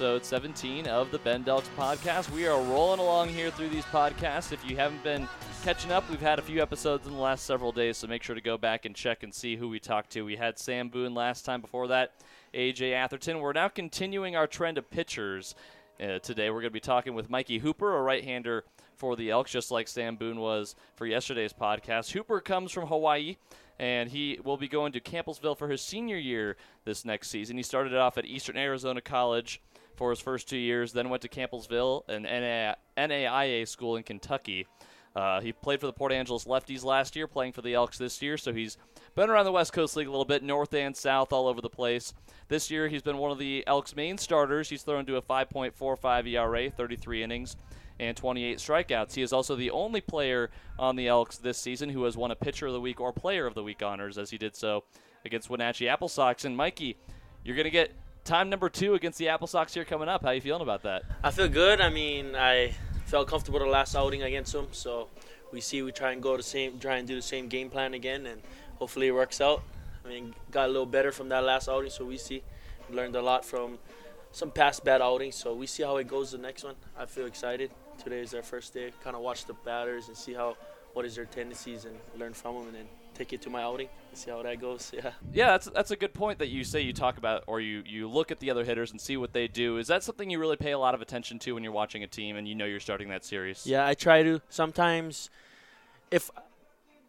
episode 17 of the Bend Elks podcast. We are rolling along here through these podcasts. If you haven't been catching up, we've had a few episodes in the last several days, so make sure to go back and check and see who we talked to. We had Sam Boone last time. Before that, AJ Atherton. We're now continuing our trend of pitchers. Uh, today, we're going to be talking with Mikey Hooper, a right hander for the Elks, just like Sam Boone was for yesterday's podcast. Hooper comes from Hawaii and he will be going to Campbellsville for his senior year this next season. He started off at Eastern Arizona College for his first two years, then went to Campbellsville, an NAIA school in Kentucky. Uh, he played for the Port Angeles Lefties last year, playing for the Elks this year, so he's been around the West Coast League a little bit, north and south, all over the place. This year, he's been one of the Elks' main starters. He's thrown to a 5.45 ERA, 33 innings, and 28 strikeouts. He is also the only player on the Elks this season who has won a Pitcher of the Week or Player of the Week honors, as he did so against Wenatchee Apple Sox. And Mikey, you're going to get time number two against the Apple Sox here coming up. How you feeling about that? I feel good. I mean, I felt comfortable the last outing against them, so we see we try and go the same, try and do the same game plan again, and hopefully it works out. I mean, got a little better from that last outing, so we see learned a lot from some past bad outings. So we see how it goes the next one. I feel excited today is our first day. Kind of watch the batters and see how what is their tendencies and learn from them, and then take it to my outing see how that goes. Yeah. Yeah, that's that's a good point that you say you talk about or you you look at the other hitters and see what they do. Is that something you really pay a lot of attention to when you're watching a team and you know you're starting that series? Yeah, I try to. Sometimes, if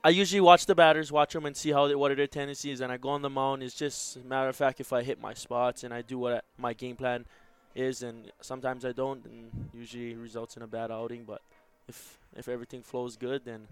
I usually watch the batters, watch them and see how they, what are their tendencies, and I go on the mound. It's just a matter of fact if I hit my spots and I do what I, my game plan is, and sometimes I don't, and usually results in a bad outing. But if if everything flows good, then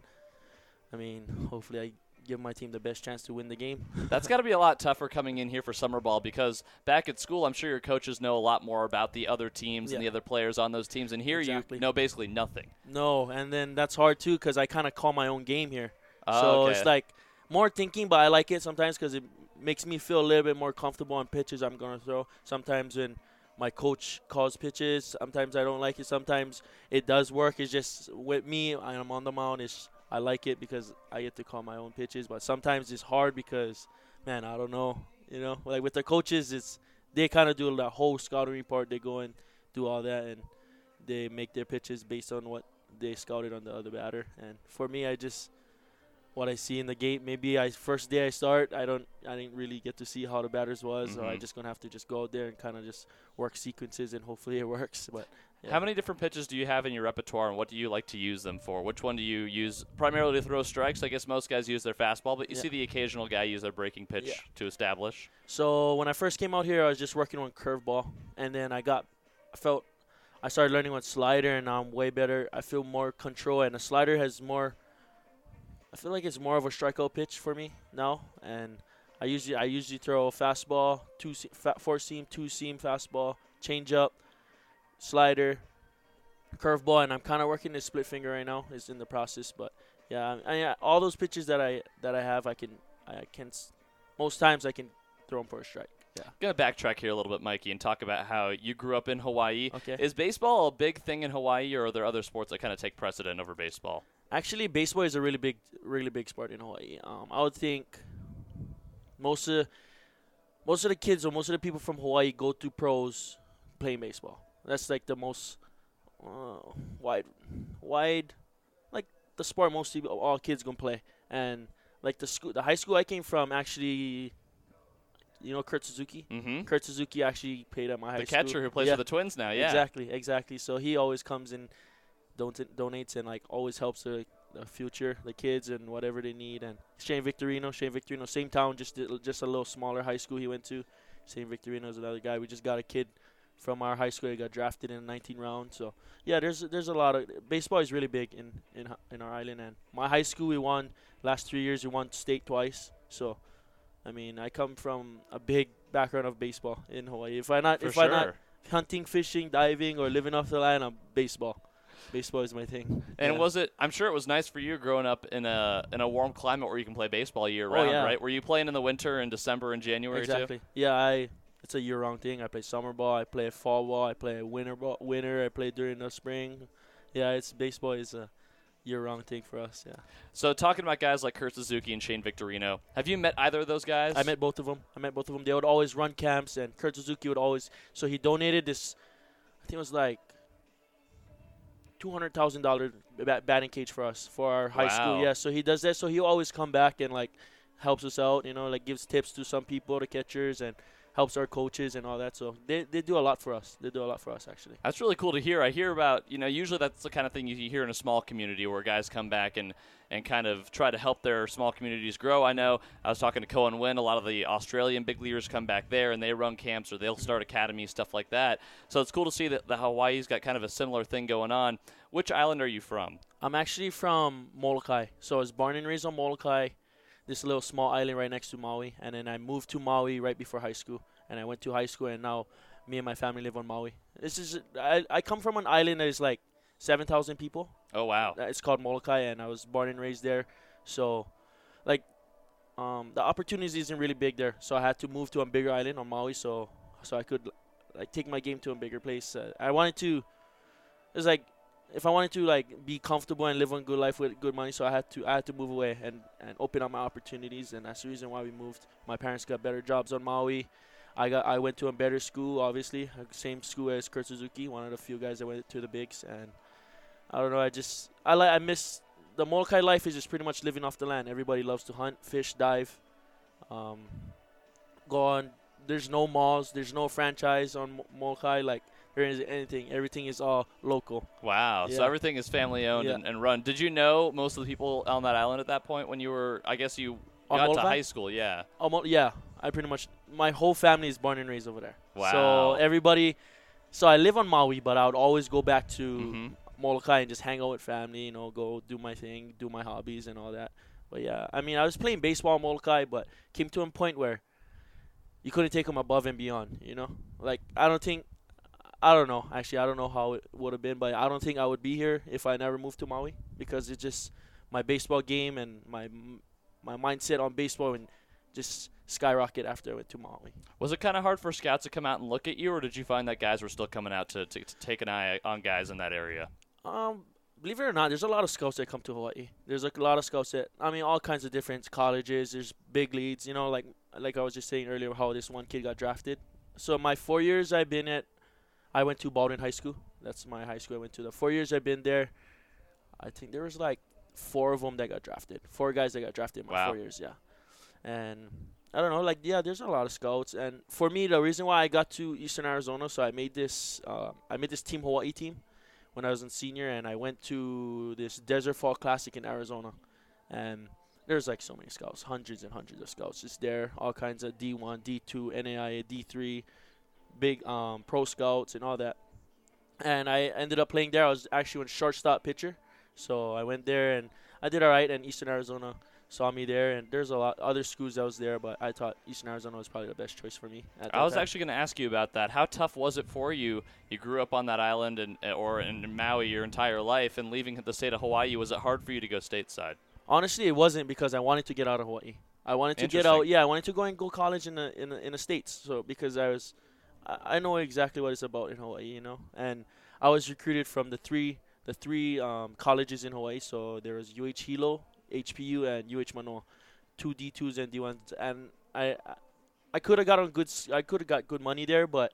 I mean, hopefully I give my team the best chance to win the game. That's got to be a lot tougher coming in here for summer ball because back at school, I'm sure your coaches know a lot more about the other teams Yeah. and the other players on those teams, and here Exactly. you know basically nothing. No, and then that's hard too because I kind of call my own game here. Oh, so okay. it's like more thinking, but I like it sometimes because it makes me feel a little bit more comfortable on pitches I'm gonna throw. Sometimes when my coach calls pitches, sometimes I don't like it. Sometimes it does work. It's just with me, I'm on the mound. It's I like it because I get to call my own pitches. But sometimes it's hard because, man, I don't know. You know, like with the coaches, it's they kind of do the whole scouting report. They go and do all that, and they make their pitches based on what they scouted on the other batter. And for me, I just what I see in the gate. Maybe I first day I start, I don't, I didn't really get to see how the batters was, so I Mhm. just gonna have to just go out there and kind of just work sequences, and hopefully it works. But yeah. How many different pitches do you have in your repertoire, and what do you like to use them for? Which one do you use primarily to throw strikes? I guess most guys use their fastball, but you Yeah. see the occasional guy use their breaking pitch Yeah. to establish. So when I first came out here, I was just working on curveball, and then I got, I felt, I started learning on slider, and I'm way better. I feel more control, and the slider has more. I feel like it's more of a strikeout pitch for me now, and I usually I usually throw a fastball, two se- fa- four seam, two seam fastball, changeup, slider, curveball, and I'm kind of working the split finger right now. It's in the process, but yeah, I, I, all those pitches that I that I have, I can I can most times I can throw them for a strike. Yeah. Gonna backtrack here a little bit, Mikey, and talk about how you grew up in Hawaii. Okay. Is baseball a big thing in Hawaii, or are there other sports that kind of take precedent over baseball? Actually, baseball is a really big, really big sport in Hawaii. Um, I would think most of most of the kids or most of the people from Hawaii go to pros playing baseball. That's like the most uh, wide, wide, like the sport most people, all kids gonna play. And like the school, the high school I came from, actually, you know Kurt Suzuki. Mm-hmm. Kurt Suzuki actually played at my high The school. catcher who plays Yeah. for the Twins now, yeah. Exactly, exactly. So he always comes and don't donates and like always helps the, the future, the kids and whatever they need. And Shane Victorino, Shane Victorino, same town, just a- just a little smaller high school he went to. Shane Victorino is another guy. We just got a kid from our high school. He got drafted in the 19 round. So yeah, there's there's a lot of baseball is really big in in in our island. And my high school, we won last three years. We won state twice. So. I mean, I come from a big background of baseball in Hawaii. If I not, For if sure. I not hunting, fishing, diving, or living off the land, I'm baseball. Baseball is my thing. and Yeah. was it? I'm sure it was nice for you growing up in a in a warm climate where you can play baseball year Oh, round, yeah. right? Were you playing in the winter in December and January too? exactly? Yeah, I. It's a year-round thing. I play summer ball. I play fall ball. I play winter ball. Winter. I play during the spring. Yeah, it's baseball is a year-round thing for us. Yeah. So talking about guys like Kurt Suzuki and Shane Victorino, have you met either of those guys? I met both of them. I met both of them. They would always run camps, and Kurt Suzuki would always. So he donated this. I think it was like two hundred thousand dollar batting cage for us for our high Wow. school. Yeah. So he does that. So he always come back and like helps us out. You know, like gives tips to some people, the catchers, and helps our coaches and all that. So they they do a lot for us. They do a lot for us actually. That's really cool to hear. I hear about, you know, usually that's the kind of thing you hear in a small community where guys come back and, and kind of try to help their small communities grow. I know I was talking to Cohen Wynn, a lot of the Australian big leaguers come back there and they run camps or they'll mm-hmm. start academies, stuff like that. So it's cool to see that the Hawaii's got kind of a similar thing going on. Which island are you from? I'm actually from Molokai. So I was born and raised on Molokai, this little small island right next to Maui. And then I moved to Maui right before high school. And I went to high school, and now me and my family live on Maui. This is I, I come from an island that is like 7,000 people. Oh, wow. Uh, It's called Molokai, and I was born and raised there. So, like, um, the opportunities isn't really big there. So I had to move to a bigger island on Maui, so so I could like take my game to a bigger place. Uh, I wanted to. It's like if I wanted to like be comfortable and live a good life with good money, so I had to I had to move away and and open up my opportunities, and that's the reason why we moved. My parents got better jobs on Maui. I got I went to a better school, obviously, uh, same school as Kurt Suzuki, one of the few guys that went to the bigs, and I don't know. I just I like I miss the Molokai life is just pretty much living off the land. Everybody loves to hunt, fish, dive, um, go on. There's no malls. There's no franchise on Mo- Molokai. Like there isn't anything. Everything is all local. Wow. So everything is family owned Yeah. and, and run. Did you know most of the people on that island at that point when you were, I guess you On got to high school? Yeah. Almost, yeah. I pretty much my whole family is born and raised over there. Wow. So everybody. So I live on Maui, but I would always go back to Mhm. Molokai and just hang out with family. You know, go do my thing, do my hobbies and all that. But yeah, I mean, I was playing baseball in Molokai, but came to a point where you couldn't take them above and beyond. You know, like I don't think. I don't know. Actually, I don't know how it would have been, but I don't think I would be here if I never moved to Maui because it's just my baseball game and my my mindset on baseball and just skyrocket after I went to Maui. Was it kind of hard for scouts to come out and look at you, or did you find that guys were still coming out to, to, to take an eye on guys in that area? Um, believe it or not, there's a lot of scouts that come to Hawaii. There's like a lot of scouts that I mean, all kinds of different colleges. There's big leads, you know, like like I was just saying earlier, how this one kid got drafted. So my four years I've been at, I went to Baldwin High School. That's my high school I went to. The four years I've been there, I think there was like four of them that got drafted. Four guys that got drafted in my Wow. four years, yeah. And I don't know, like yeah, there's a lot of scouts. And for me, the reason why I got to Eastern Arizona, so I made this, uh, I made this Team Hawaii team when I was in senior, and I went to this Desert Fall Classic in Arizona, and there's like so many scouts, hundreds and hundreds of scouts just there, all kinds of D1, D2, NAIA, D3, big um, pro scouts and all that. And I ended up playing there. I was actually a shortstop pitcher, so I went there and I did all right. And Eastern Arizona saw me there, and there's a lot other schools that was there, but I thought Eastern Arizona was probably the best choice for me. At I was time. actually going to ask you about that. How tough was it for you? You grew up on that island and or in Maui your entire life, and leaving the state of Hawaii, was it hard for you to go stateside? Honestly, it wasn't because I wanted to get out of Hawaii. I wanted to get out. Yeah, I wanted to go and go college in the in the, in the states. So because I was, I, know exactly what it's about in Hawaii, you know. And I was recruited from the three the three um, colleges in Hawaii. So there was UH Hilo, HPU, and UH Manoa, two D2s and D1s. And I I could have got on good. I could have got good money there, but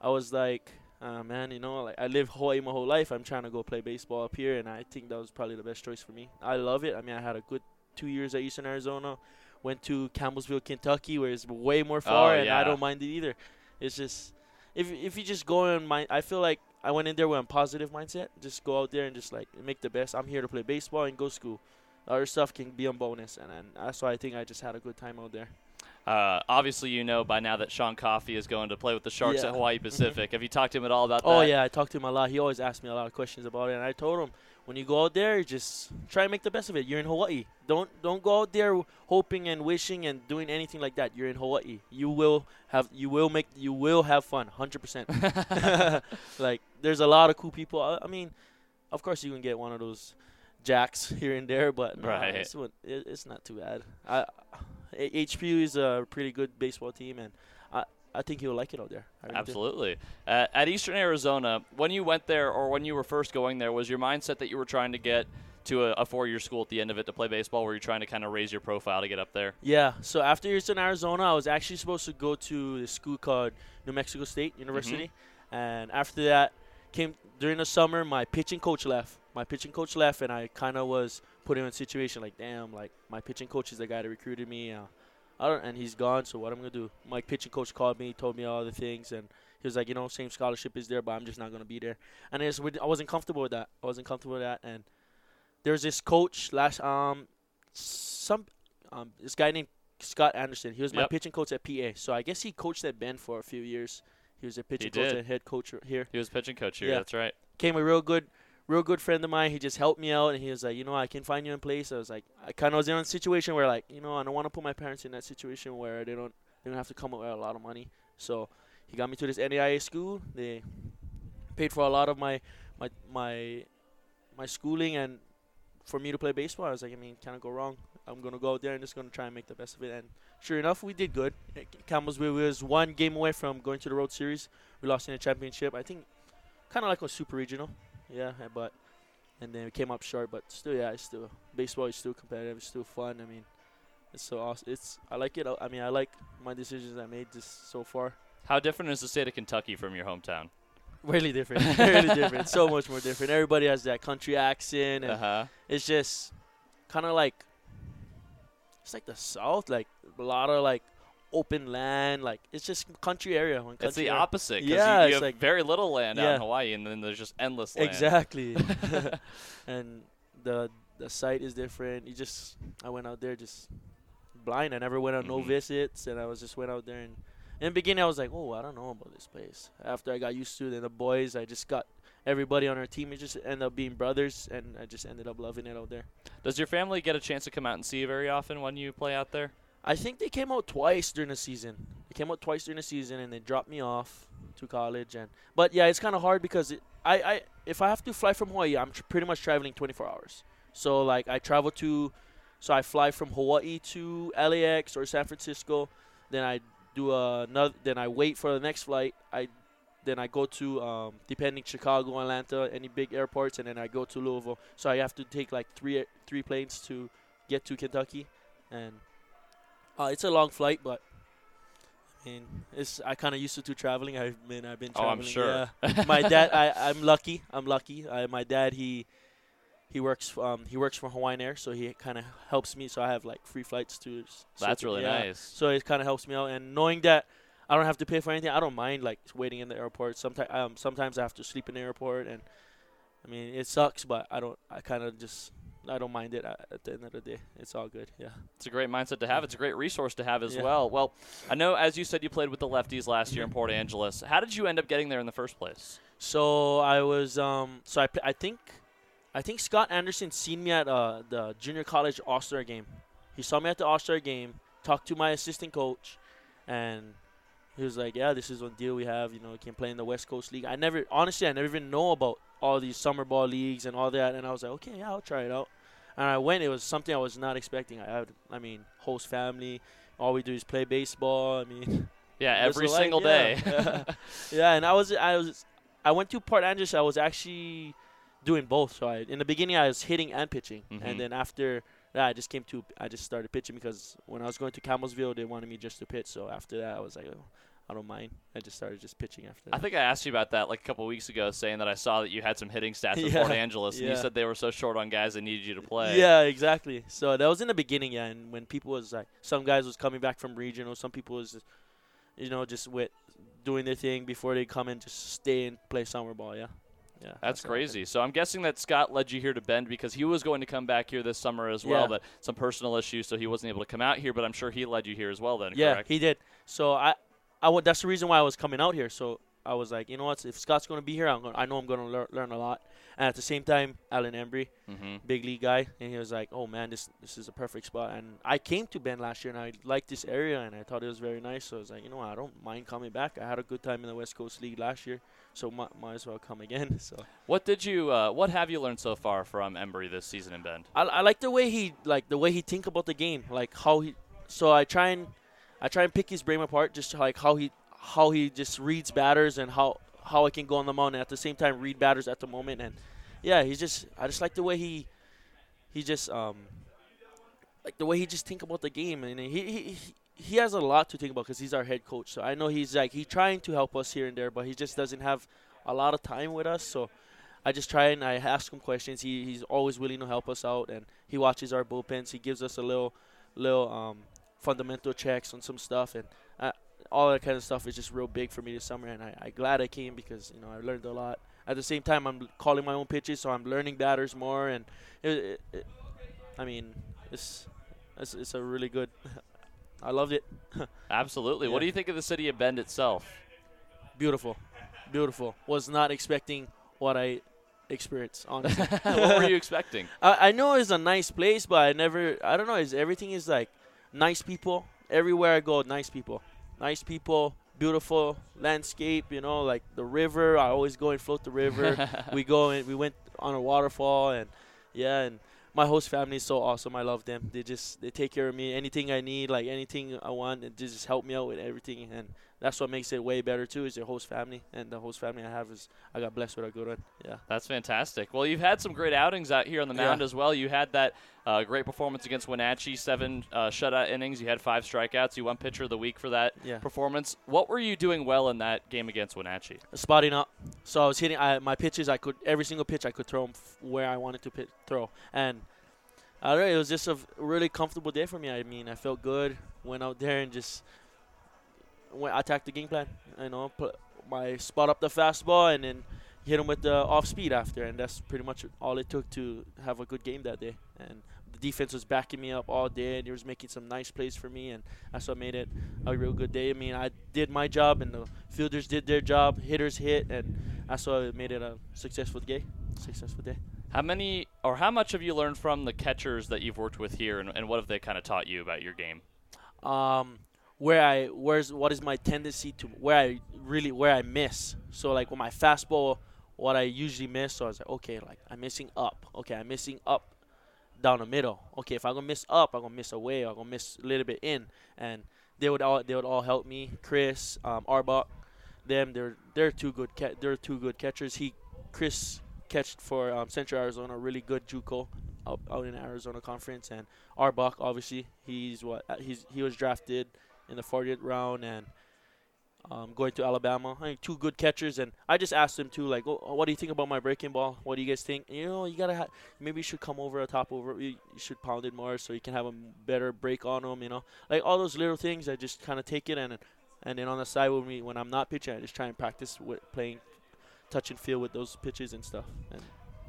I was like. Uh, man, you know, like I live Hawaii my whole life. I'm trying to go play baseball up here, and I think that was probably the best choice for me. I love it. I mean, I had a good two years at Eastern Arizona. Went to Campbellsville, Kentucky, where it's way more far, and yeah. I don't mind it either. It's just if if you just go in mind, I feel like I went in there with a positive mindset. Just go out there and just like make the best. I'm here to play baseball and go school. Other stuff can be a bonus, and, and that's why I think I just had a good time out there. Uh, obviously, you know by now that Sean Coffey is going to play with the Sharks Yeah. at Hawaii Pacific. Have you talked to him at all about Oh that? Oh yeah, I talked to him a lot. He always asked me a lot of questions about it, and I told him when you go out there, just try and make the best of it. You're in Hawaii. Don't don't go out there hoping and wishing and doing anything like that. You're in Hawaii. You will have you will make you will have fun, hundred percent. Like there's a lot of cool people. I, I mean, of course you can get one of those jacks here and there, but nah, Right. it's, it's not too bad. I, HPU is a pretty good baseball team, and I think you'll like it out there. Absolutely. Uh, at Eastern Arizona, when you went there or when you were first going there, was your mindset that you were trying to get to a, a four-year school at the end of it to play baseball? Were you trying to kind of raise your profile to get up there? Yeah. So after in Arizona, I was actually supposed to go to the school called New Mexico State University, and after that, came during the summer. My pitching coach left. My pitching coach left, and I kind of was put in a situation like, damn, like my pitching coach is the guy that recruited me. Uh, I don't, and he's gone. So what I'm gonna do? My pitching coach called me, told me all the things, and he was like, you know, same scholarship is there, but I'm just not gonna be there. And I, just, I wasn't comfortable with that. I wasn't comfortable with that. And there's this coach last um some um this guy named Scott Anderson. He was my pitching coach at PA. So I guess he coached at Bend for a few years. He was a pitching He coach did. and head coach here. He was pitching coach here. Yeah. That's right. Came a real good real good friend of mine. He just helped me out and he was like, you know, I can find you in place. I was like I kinda was in a situation where like, you know, I don't wanna put my parents in that situation where they don't they don't have to come up with a lot of money. So he got me to this NAIA school. They paid for a lot of my my my my schooling and for me to play baseball. I was like, I mean, can't go wrong. I'm gonna go out there and just gonna try and make the best of it. And sure enough, we did good. Campbellsville was one game away from going to the World Series. We lost in the championship. I think kind of like a super regional, yeah. But and then we came up short. But still, yeah, it's still baseball is still competitive. It's still fun. I mean, it's so awesome. It's I like it. I mean, I like my decisions I made just so far. How different is the state of Kentucky from your hometown? Really different. really different. So much more different. Everybody has that country accent, and Uh huh. it's just kind of like it's like the South, like a lot of like open land. Like it's just country area. When It's the area- opposite. Yeah, you, you it's have like- very little land out in Hawaii, and then there's just endless land. Exactly. and the the site is different. You just I went out there just blind. I never went on no Mhm. visits, and I was just went out there and. In the beginning, I was like, "Oh, I don't know about this place." After I got used to it, and the boys, I just got everybody on our team. It just ended up being brothers, and I just ended up loving it out there. Does your family get a chance to come out and see you very often when you play out there? I think they came out twice during the season. They came out twice during the season, and they dropped me off to college. And but yeah, it's kind of hard because it, I, I if I have to fly from Hawaii, I'm tr- pretty much traveling 24 hours. So like I travel to, so I fly from Hawaii to LAX or San Francisco, then I do another, then I wait for the next flight. I then I go to um, depending Chicago, Atlanta, any big airports, and then I go to Louisville. So I have to take like three three planes to get to Kentucky, and uh, it's a long flight, but I mean, it's I kind of used to, to traveling. I've been I've been traveling. Oh. I'm sure. Yeah. my dad, I I'm lucky. I'm lucky. I, my dad, he he works um he works for Hawaiian Air, so he kind of helps me. So I have like free flights to. That's so- really yeah. nice. So it kind of helps me out, and knowing that I don't have to pay for anything, I don't mind like waiting in the airport. Sometimes um sometimes I have to sleep in the airport, and I mean it sucks, but I don't. I kind of just I don't mind it at, at the end of the day. It's all good. Yeah. It's a great mindset to have. It's a great resource to have as Yeah. well. Well, I know, as you said, you played with the lefties last year in Port Angeles. How did you end up getting there in the first place? So I was um so I think I think Scott Anderson seen me at uh, the junior college All Star game. He saw me at the All Star game, talked to my assistant coach, and he was like, "Yeah, this is one deal we have. You know, you can play in the West Coast League." I never honestly I never even know about all these summer ball leagues and all that, and I was like, "Okay, yeah, I'll try it out." And I went. It was something I was not expecting. I had, I mean, host family. All we do is play baseball. I mean, Yeah, every life, single yeah. day. yeah, and I was I was I went to Port Angeles. I was actually doing both. So I, in the beginning, I was hitting and pitching, Mhm. and then after that, I just came to I just started pitching because when I was going to Campbellsville, they wanted me just to pitch. So after that, I was like, oh, I don't mind. I just started just pitching after that. I think I asked you about that like a couple weeks ago, saying that I saw that you had some hitting stats in Yeah, Port Angeles, and you said they were so short on guys they needed you to play. Yeah, exactly. So that was in the beginning, yeah. And when people was like, some guys was coming back from regional, some people was, you know, just with doing their thing before they come and just stay and play summer ball. Yeah, yeah. That's happened. crazy. So I'm guessing that Scott led you here to Bend because he was going to come back here this summer as well, Yeah. but some personal issues, so he wasn't able to come out here. But I'm sure he led you here as well. Then, Yeah, correct? he did. So I, I would. That's the reason why I was coming out here. So I was like, you know what? If Scott's going to be here, I'm gonna, I know I'm going to lear- learn a lot. And at the same time, Alan Embry, mm-hmm. big league guy, and he was like, oh man, this this is a perfect spot. And I came to Bend last year, and I liked this area, and I thought it was very nice. So I was like, you know, what? I don't mind coming back. I had a good time in the West Coast League last year, so might, might as well come again. So What did you? Uh, what have you learned so far from Embry this season in Bend? I, I like the way he like the way he think about the game, like how he. So I try and I try and pick his brain apart, just like how he how he just reads batters and how how I can go on the mound and at the same time read batters at the moment. And yeah, he's just I just like the way he he just um like the way he just think about the game and he he. he has a lot to think about because he's our head coach. So I know he's like he's trying to help us here and there, but he just doesn't have a lot of time with us. So I just try and I ask him questions. He he's always willing to help us out, and he watches our bullpens. He gives us a little little um, fundamental checks on some stuff, and uh, all that kind of stuff is just real big for me this summer. And I I glad I came because you know I learned a lot. At the same time, I'm calling my own pitches, so I'm learning batters more, and it, it, it, I mean it's, it's it's a really good. I loved it. Absolutely. Yeah. What do you think of the city of Bend itself? Beautiful, beautiful. Was not expecting what I experienced. Honestly, what were you expecting? I, I know it's a nice place, but I never. I don't know. Is everything is like nice people everywhere I go. Nice people, nice people. Beautiful landscape, you know, like the river. I always go and float the river. we go and we went on a waterfall, and yeah, and my host family is so awesome. I love them. They just they take care of me. Anything I need, like anything I want, and they just help me out with everything. And that's what makes it way better too. Is your host family, and the host family I have is I got blessed with a good one. Yeah. That's fantastic. Well, you've had some great outings out here on the mound Yeah. as well. You had that uh, great performance against Wenatchee, seven uh, shutout innings. You had five strikeouts. You won pitcher of the week for that Yeah. performance. What were you doing well in that game against Wenatchee? spotting up. So I was hitting I, my pitches. I could every single pitch I could throw 'em f- where I wanted to pit, throw, and I don't know. It was just a really comfortable day for me. I mean, I felt good. Went out there and just went attacked the game plan. You know, put my spot up the fastball and then hit him with the off speed after, and that's pretty much all it took to have a good game that day. And the defense was backing me up all day, and he was making some nice plays for me, and that's what made it a real good day. I mean, I did my job, and the fielders did their job. Hitters hit, and that's what made it a successful day. Successful day. How many or how much have you learned from the catchers that you've worked with here, and, and what have they kind of taught you about your game? um, where I where's what is my tendency to where I really where I miss. So like with my fastball, what I usually miss. So I was like, okay, like I'm missing up. Okay, I'm missing up down the middle. Okay, if I'm gonna miss up, I'm gonna miss away. I'm gonna miss a little bit in, and they would all they would all help me. Chris, um, them they're they're two good ca- they're two good catchers. He Chris catched for um, Central Arizona, really good JUCO out, in Arizona Conference, and Arbach obviously he's what he's he was drafted in the 40th round and um, going to Alabama. I mean, two good catchers, and I just asked them too, like, oh, what do you think about my breaking ball? What do you guys think? You know, you gotta ha- maybe you should come over a top over. You, you should pound it more so you can have a better break on them. You know, like all those little things. I just kind of take it and and then on the side when we when I'm not pitching, I just try and practice with playing touch and feel with those pitches and stuff. And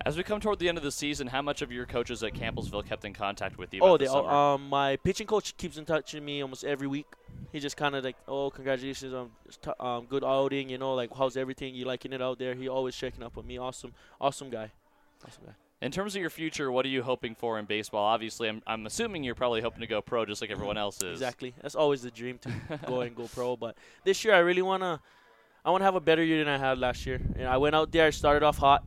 As we come toward the end of the season, how much of your coaches at Campbellsville kept in contact with you? oh, they the all, um my pitching coach keeps in touch with me almost every week. He just kind of like, oh, congratulations on um, good outing. You know, like how's everything? You liking it out there? He always checking up on me. Awesome, awesome guy, awesome guy. In terms of your future, what are you hoping for in baseball? Obviously, I'm, I'm assuming you're probably hoping to go pro just like everyone else is. Exactly. That's always the dream to go and go pro. But this year, I really wanna, I wanna have a better year than I had last year. Know, I went out there, I started off hot,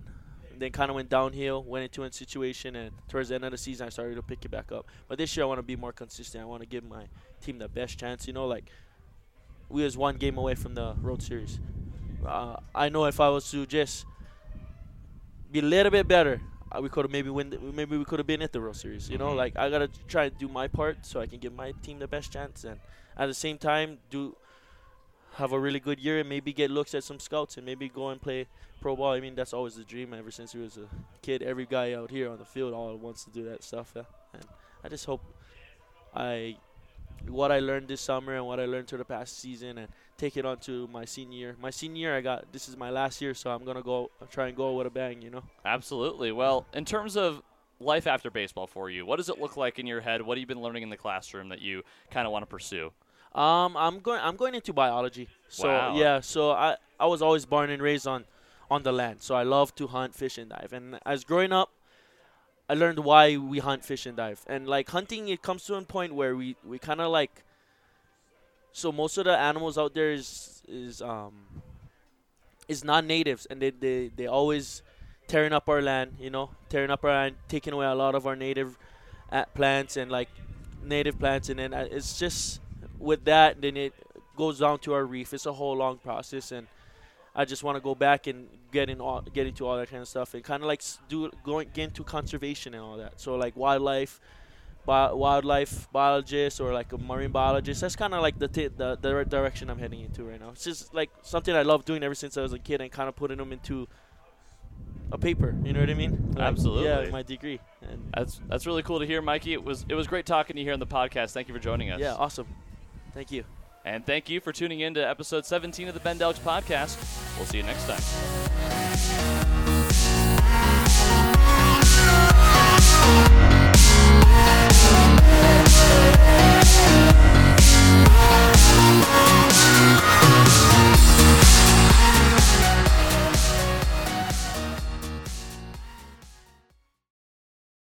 then kind of went downhill, went into a situation, and towards the end of the season, I started to pick it back up. But this year, I want to be more consistent. I want to give my team the best chance. You know, like we was one game away from the World Series. Uh, I know if I was to just be a little bit better, uh, we could have maybe win. The, maybe we could have been at the World Series. You know, Mhm. like I gotta try to do my part so I can give my team the best chance, and at the same time do have a really good year and maybe get looks at some scouts and maybe go and play pro ball. I mean, that's always the dream ever since we was a kid. Every guy out here on the field all wants to do that stuff. Yeah? And I just hope I what I learned this summer and what I learned through the past season and take it on to my senior year. My senior year, I got this is my last year, so I'm gonna go try and go with a bang. You know. Absolutely. Well, in terms of life after baseball for you, what does it look like in your head? What have you been learning in the classroom that you kind of want to pursue? Um, I'm going. I'm going into biology. So Wow. yeah. So I I was always born and raised on on the land. So I love to hunt, fish, and dive. And as growing up, I learned why we hunt, fish, and dive. And like hunting, it comes to a point where we we kind of like. So most of the animals out there is is um. Is non-natives, and they they they always tearing up our land. You know, tearing up our land, taking away a lot of our native uh, plants and like native plants, and then uh, it's just with that, then it goes down to our reef. It's a whole long process, and I just want to go back and get in all get into all that kind of stuff and kind of like do going get into conservation and all that. So like wildlife, bi- wildlife biologist or like a marine biologist. That's kind of like the, t- the the direction I'm heading into right now. It's just like something I love doing ever since I was a kid and kind of putting them into a paper. You know what I mean? Like, Absolutely. Yeah, my degree. And That's that's really cool to hear, Mikey. It was it was great talking to you here on the podcast. Thank you for joining us. yeah, awesome. Thank you. And thank you for tuning in to episode 17 of the Bend Elks podcast. We'll see you next time.